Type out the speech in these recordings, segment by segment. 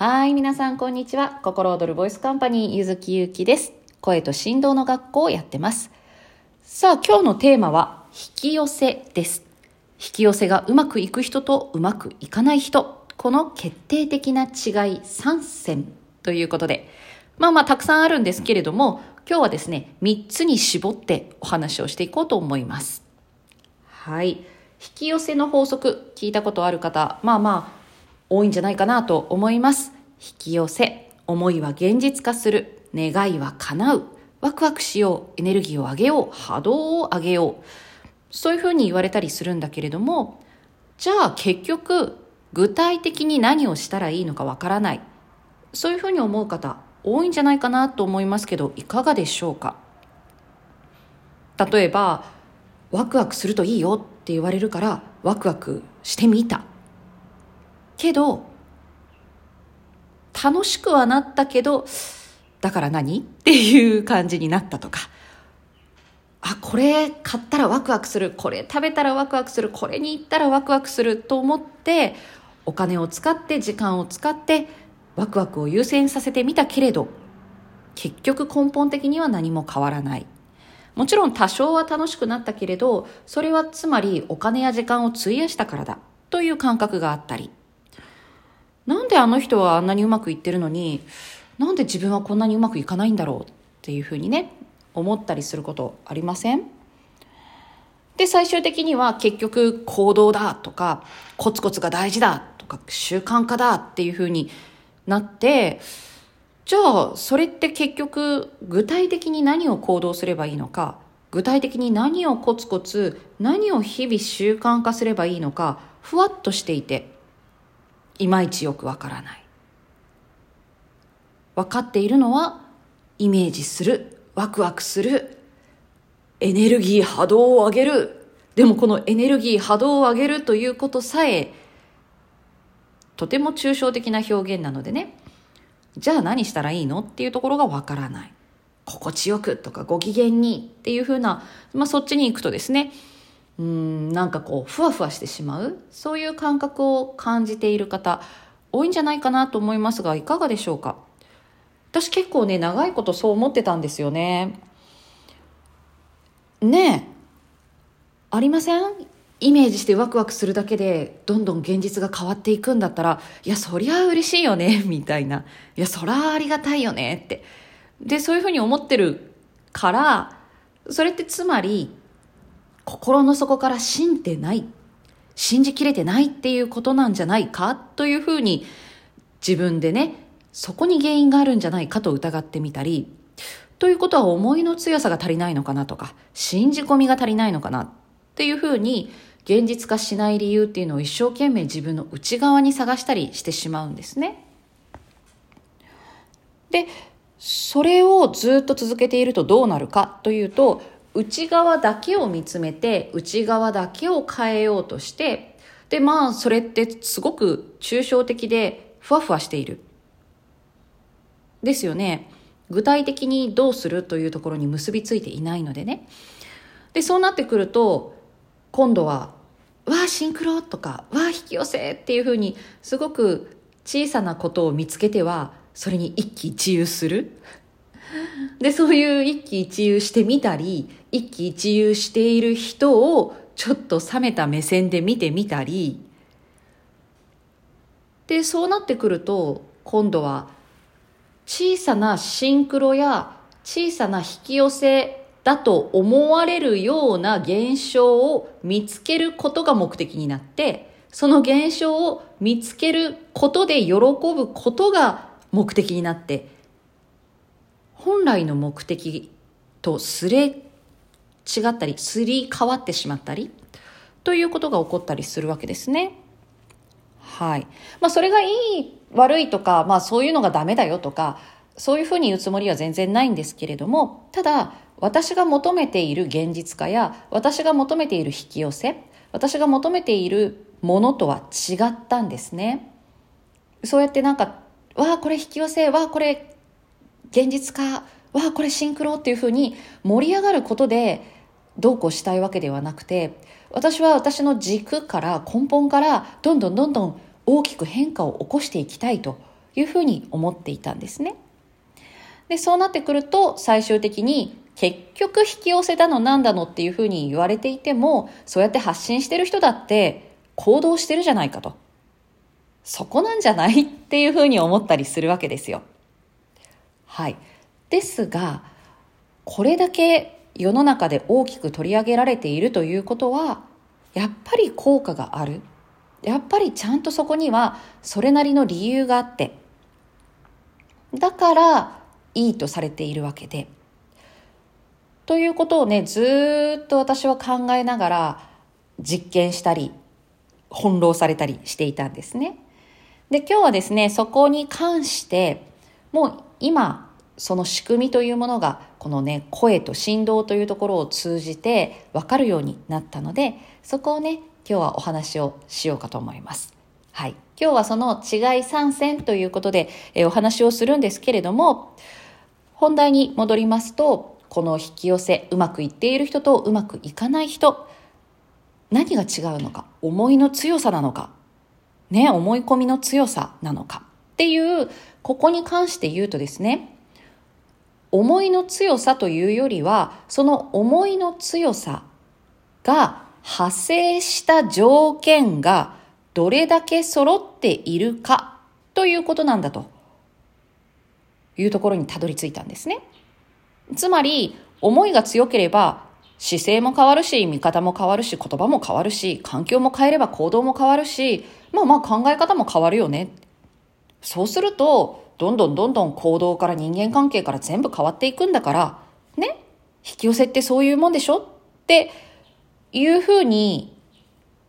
はい、皆さんこんにちは。心躍るボイスカンパニー、ゆずきゆうきです。声と振動の学校をやってます。さあ、今日のテーマは、引き寄せです。引き寄せがうまくいく人とうまくいかない人。この決定的な違い3選ということで。まあまあ、たくさんあるんですけれども、今日はですね、3つに絞ってお話をしていこうと思います。はい。引き寄せの法則、聞いたことある方、まあまあ、多いんじゃないかなと思います。引き寄せ、思いは現実化する、願いは叶う、ワクワクしよう、エネルギーを上げよう、波動を上げよう。そういうふうに言われたりするんだけれども、じゃあ結局、具体的に何をしたらいいのかわからない。そういうふうに思う方、多いんじゃないかなと思いますけど、いかがでしょうか？例えば、ワクワクするといいよって言われるから、ワクワクしてみた。けど、楽しくはなったけど、だから何？っていう感じになったとか。あ、これ買ったらワクワクする。これ食べたらワクワクする。これに行ったらワクワクすると思って、お金を使って、時間を使って、ワクワクを優先させてみたけれど、結局根本的には何も変わらない。もちろん多少は楽しくなったけれど、それはつまりお金や時間を費やしたからだという感覚があったり。なんであの人はあんなにうまくいってるのに、なんで自分はこんなにうまくいかないんだろうっていうふうにね、思ったりすることありません？で、最終的には結局行動だとか、コツコツが大事だとか、習慣化だっていうふうになって、じゃあそれって結局具体的に何を行動すればいいのか、具体的に何をコツコツ、何を日々習慣化すればいいのか、ふわっとしていて、いまいちよくわからない。分かっているのは、イメージする、ワクワクする、エネルギー波動を上げる。でもこのエネルギー波動を上げるということさえ、とても抽象的な表現なのでね、じゃあ何したらいいのっていうところがわからない。心地よくとかご機嫌にっていうふうな、まあそっちに行くとですね、うん、なんかこう、ふわふわしてしまう、そういう感覚を感じている方、多いんじゃないかなと思いますが、いかがでしょうか？私結構ね、長いことそう思ってたんですよね。ねえ、ありません？イメージしてワクワクするだけで、どんどん現実が変わっていくんだったら、いや、そりゃ嬉しいよね、みたいな。いや、そらありがたいよね、って。で、そういうふうに思ってるから、それってつまり、心の底から信ってない、信じきれてないっていうことなんじゃないか？というふうに自分でね、そこに原因があるんじゃないかと疑ってみたり、ということは思いの強さが足りないのかなとか、信じ込みが足りないのかな？っていうふうに現実化しない理由っていうのを一生懸命自分の内側に探したりしてしまうんですね。で、それをずっと続けているとどうなるかというと、内側だけを見つめて、内側だけを変えようとして、で、まあ、それってすごく抽象的で、ふわふわしている。ですよね。具体的にどうするというところに結びついていないのでね。で、そうなってくると、今度は、わあ、シンクロとか、わあ、引き寄せっていうふうに、すごく小さなことを見つけては、それに一喜一憂する。で、そういう一喜一憂してみたり、一喜一憂している人をちょっと冷めた目線で見てみたり、で、そうなってくると、今度は小さなシンクロや小さな引き寄せだと思われるような現象を見つけることが目的になって、その現象を見つけることで喜ぶことが目的になって、本来の目的とすれ違ったり、すり替わってしまったり、ということが起こったりするわけですね。はい。まあ、それがいい、悪いとか、まあ、そういうのがダメだよとか、そういうふうに言うつもりは全然ないんですけれども、ただ、私が求めている現実化や、私が求めている引き寄せ、私が求めているものとは違ったんですね。そうやってなんか、わあ、これ引き寄せ、わあ、これ現実化、わあ、これシンクロっていうふうに盛り上がることで、どうこうしたいわけではなくて、私は私の軸から根本からどんどんどんどん大きく変化を起こしていきたいというふうに思っていたんですね。で、そうなってくると最終的に結局引き寄せだのなんだのっていうふうに言われていても、そうやって発信してる人だって行動してるじゃないかと。そこなんじゃない？っていうふうに思ったりするわけですよ。はい。ですが、これだけ世の中で大きく取り上げられているということは、やっぱり効果がある。やっぱりちゃんとそこにはそれなりの理由があって、だからいいとされているわけで。ということをね、ずっと私は考えながら実験したり、翻弄されたりしていたんですね。で、今日はですね、そこに関して、もう今、その仕組みというものがこのね声と振動というところを通じて分かるようになったのでそこをね今日はお話をしようかと思います。はい。今日はその違い参戦ということで、えお話をするんですけれども本題に戻りますとこの引き寄せうまくいっている人とうまくいかない人何が違うのか思いの強さなのかね思い込みの強さなのかっていうここに関して言うとですね思いの強さというよりは、その思いの強さが派生した条件がどれだけ揃っているかということなんだというところにたどり着いたんですね。つまり、思いが強ければ姿勢も変わるし、見方も変わるし、言葉も変わるし、環境も変えれば行動も変わるし、まあまあ考え方も変わるよね。そうすると、どんどんどんどん行動から人間関係から全部変わっていくんだから、ね、引き寄せってそういうもんでしょ？っていうふうに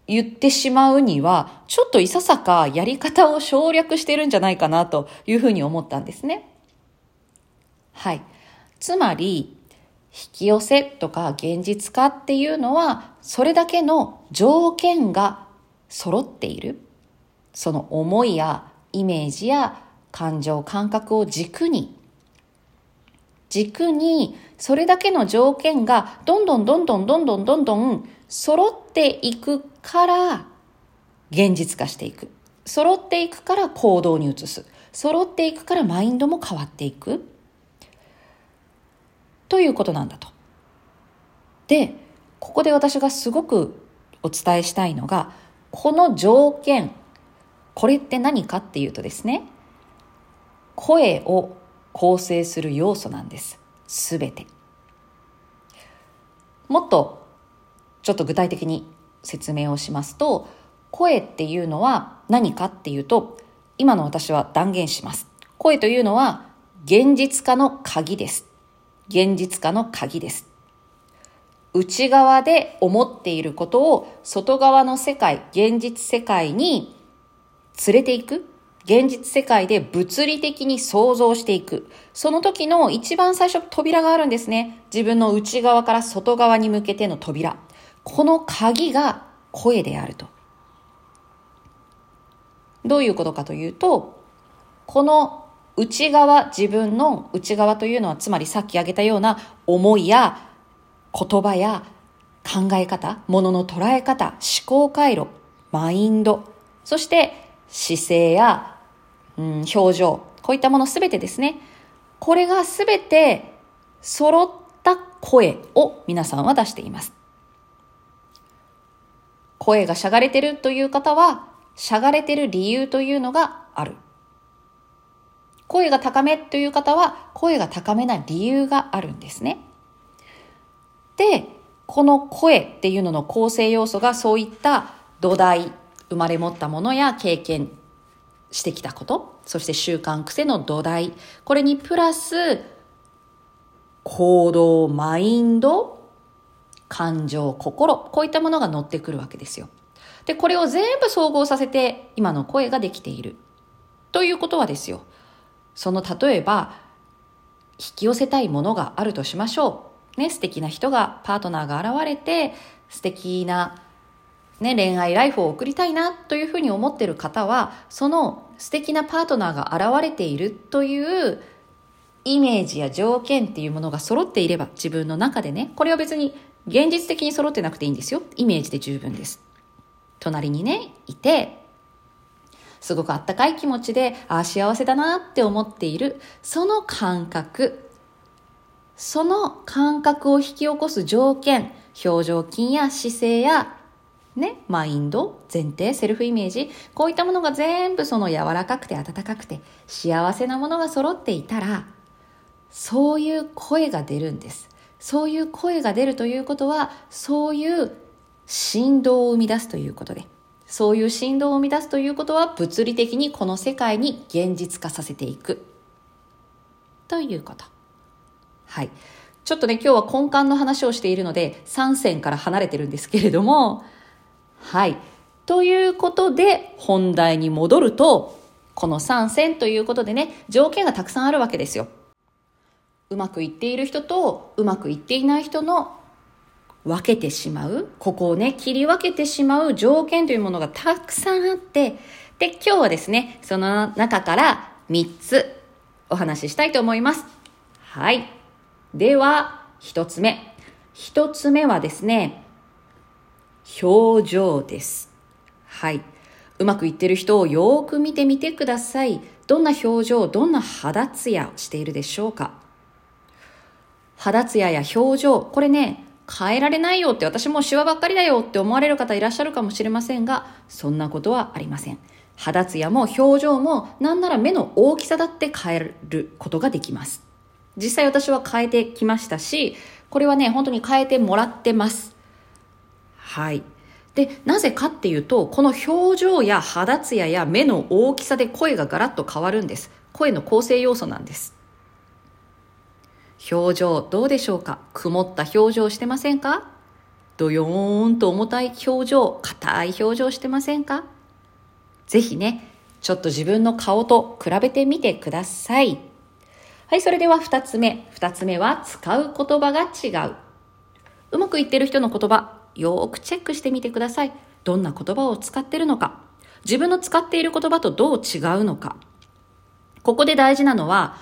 言ってしまうには、ちょっといささかやり方を省略してるんじゃないかなというふうに思ったんですね。はい。つまり、引き寄せとか現実化っていうのは、それだけの条件が揃っている。その思いやイメージや感情、感覚を軸に、軸に、それだけの条件がどんどんどんどんどんどんどん揃っていくから、現実化していく。揃っていくから行動に移す。揃っていくからマインドも変わっていく。ということなんだと。で、ここで私がすごくお伝えしたいのが、この条件、これって何かっていうとですね、声を構成する要素なんです。すべて。もっとちょっと具体的に説明をしますと、声っていうのは何かっていうと、今の私は断言します。声というのは現実化の鍵です。現実化の鍵です。内側で思っていることを外側の世界、現実世界に連れていく？現実世界で物理的に想像していく。その時の一番最初扉があるんですね。自分の内側から外側に向けての扉。この鍵が声であると。どういうことかというと、この内側、自分の内側というのは、つまりさっき挙げたような思いや言葉や考え方、ものの捉え方、思考回路、マインド、そして姿勢やうん、表情、こういったものすべてですね。これがすべて揃った声を皆さんは出しています。声がしゃがれてるという方は、しゃがれてる理由というのがある。声が高めという方は、声が高めな理由があるんですね。で、この声っていうのの構成要素がそういった土台、生まれ持ったものや経験してきたこと、そして習慣癖の土台、これにプラス、行動、マインド、感情、心、こういったものが乗ってくるわけですよ。で、これを全部総合させて、今の声ができている。ということはですよ。その、例えば、引き寄せたいものがあるとしましょう。ね、素敵な人が、パートナーが現れて、素敵なね、恋愛ライフを送りたいなというふうに思ってる方は、その素敵なパートナーが現れているというイメージや条件っていうものが揃っていれば自分の中でね、これは別に現実的に揃ってなくていいんですよ。イメージで十分です。隣にね、いて、すごくあったかい気持ちで、ああ、幸せだなって思っている、その感覚、その感覚を引き起こす条件、表情筋や姿勢や、ね、マインド、前提、セルフイメージ、こういったものが全部その柔らかくて温かくて幸せなものが揃っていたら、そういう声が出るんです。そういう声が出るということは、そういう振動を生み出すということで、そういう振動を生み出すということは、物理的にこの世界に現実化させていく。ということ。はい。ちょっとね、今日は根幹の話をしているので、3線から離れてるんですけれども、はい。ということで、本題に戻ると、この3線ということでね、条件がたくさんあるわけですよ。うまくいっている人とうまくいっていない人の分けてしまう、ここをね、切り分けてしまう条件というものがたくさんあって、で、今日はですね、その中から3つお話ししたいと思います。はい。では、1つ目。1つ目はですね、表情です。はい。うまくいってる人をよーく見てみてください。どんな表情、どんな肌ツヤをしているでしょうか肌ツヤや表情、これね、変えられないよって私もシワばっかりだよって思われる方いらっしゃるかもしれませんが、そんなことはありません。肌ツヤも表情もなんなら目の大きさだって変えることができます。実際私は変えてきましたし、これはね、本当に変えてもらってます。はい。で、なぜかっていうと、この表情や肌ツヤや目の大きさで声がガラッと変わるんです。声の構成要素なんです。表情どうでしょうか？曇った表情してませんか？ドヨーンと重たい表情、硬い表情してませんか？ぜひね、ちょっと自分の顔と比べてみてください。はい、それでは二つ目。二つ目は使う言葉が違う。うまくいってる人の言葉、よーくチェックしてみてください。どんな言葉を使ってるのか。自分の使っている言葉とどう違うのか。ここで大事なのは、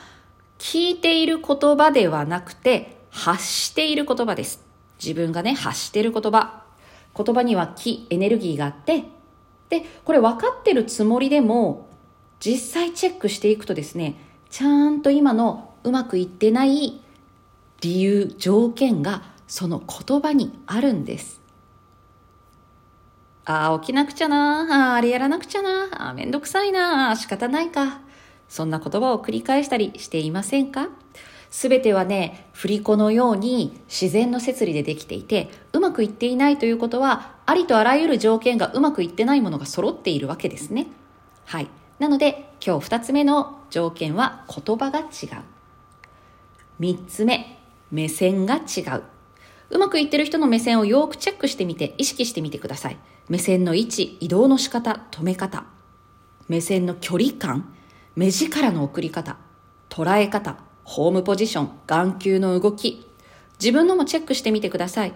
聞いている言葉ではなくて、発している言葉です。自分がね、発している言葉。言葉には気、エネルギーがあって、で、これ分かってるつもりでも、実際チェックしていくとですね、ちゃんと今のうまくいってない理由、条件がその言葉にあるんです。ああ、起きなくちゃな。ああ、あれやらなくちゃな。ああ、めんどくさいな。仕方ないか。そんな言葉を繰り返したりしていませんか？すべてはね、振り子のように自然の摂理でできていて、うまくいっていないということは、ありとあらゆる条件がうまくいってないものが揃っているわけですね。はい。なので、今日二つ目の条件は言葉が違う。三つ目、目線が違う。うまくいってる人の目線をよくチェックしてみて、意識してみてください。目線の位置、移動の仕方、止め方。目線の距離感、目力の送り方、捉え方、ホームポジション、眼球の動き、自分のもチェックしてみてください。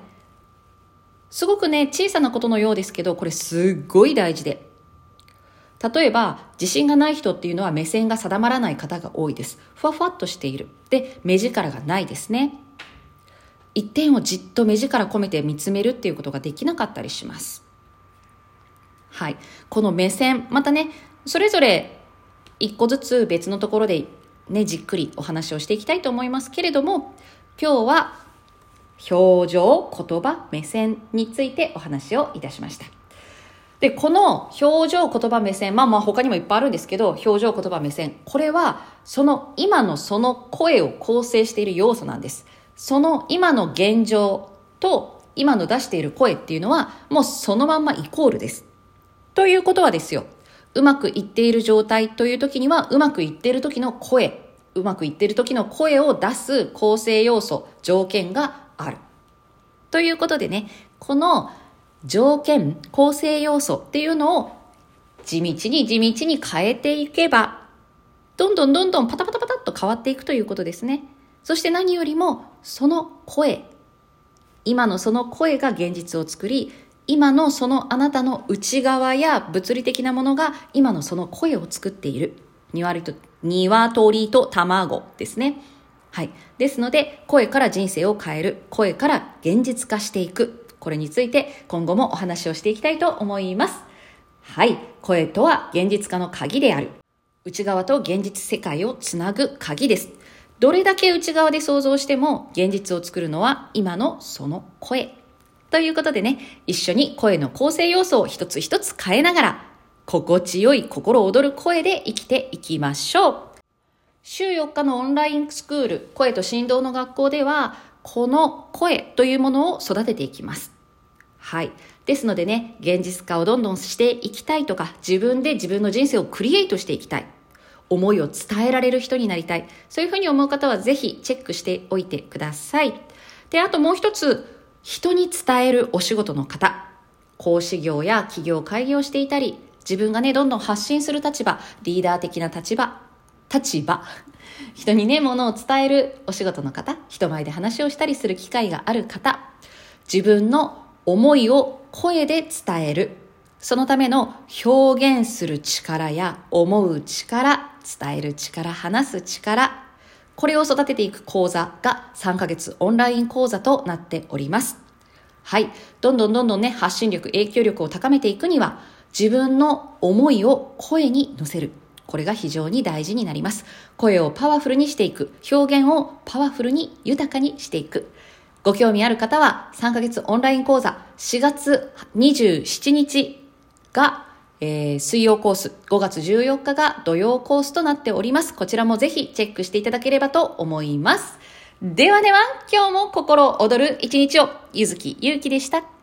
すごくね、小さなことのようですけど、これすっごい大事で。例えば、自信がない人っていうのは目線が定まらない方が多いです。ふわふわっとしている。で、目力がないですね。一点をじっと目力込めて見つめるっていうことができなかったりします。はい。この目線、またね、それぞれ一個ずつ別のところでね、じっくりお話をしていきたいと思いますけれども、今日は表情、言葉、目線についてお話をいたしました。で、この表情、言葉、目線、まあまあ他にもいっぱいあるんですけど、表情、言葉、目線、これはその今のその声を構成している要素なんです。その今の現状と今の出している声っていうのはもうそのまんまイコールです。ということはですよ。うまくいっている状態という時には、うまくいっている時の声、うまくいっている時の声を出す構成要素、条件がある。ということでね、この条件、構成要素っていうのを地道に地道に変えていけば、どんどんどんどんパタパタパタっと変わっていくということですね。そして何よりも、その声、今のその声が現実を作り、今のそのあなたの内側や物理的なものが今のその声を作っている。鶏と、鶏と卵ですね。はい。ですので、声から人生を変える。声から現実化していく。これについて今後もお話をしていきたいと思います。はい。声とは現実化の鍵である。内側と現実世界をつなぐ鍵です。どれだけ内側で想像しても現実を作るのは今のその声。ということでね、一緒に声の構成要素を一つ一つ変えながら、心地よい心躍る声で生きていきましょう。週4日のオンラインスクール、声と振動の学校では、この声というものを育てていきます。はい。ですのでね、現実化をどんどんしていきたいとか、自分で自分の人生をクリエイトしていきたい。思いを伝えられる人になりたい。そういうふうに思う方はぜひチェックしておいてください。で、あともう一つ、人に伝えるお仕事の方。講師業や企業会議をしていたり、自分がね、どんどん発信する立場、リーダー的な立場、立場。人にね、ものを伝えるお仕事の方、人前で話をしたりする機会がある方、自分の思いを声で伝える。そのための表現する力や思う力、伝える力、話す力、これを育てていく講座が3ヶ月オンライン講座となっております。はい。どんどんどんどんね、発信力、影響力を高めていくには、自分の思いを声に乗せる。これが非常に大事になります。声をパワフルにしていく。表現をパワフルに豊かにしていく。ご興味ある方は3ヶ月オンライン講座4月27日がえー、水曜コース、5月14日が土曜コースとなっております。こちらもぜひチェックしていただければと思います。ではでは、今日も心躍る一日を、ゆずきゆうきでした。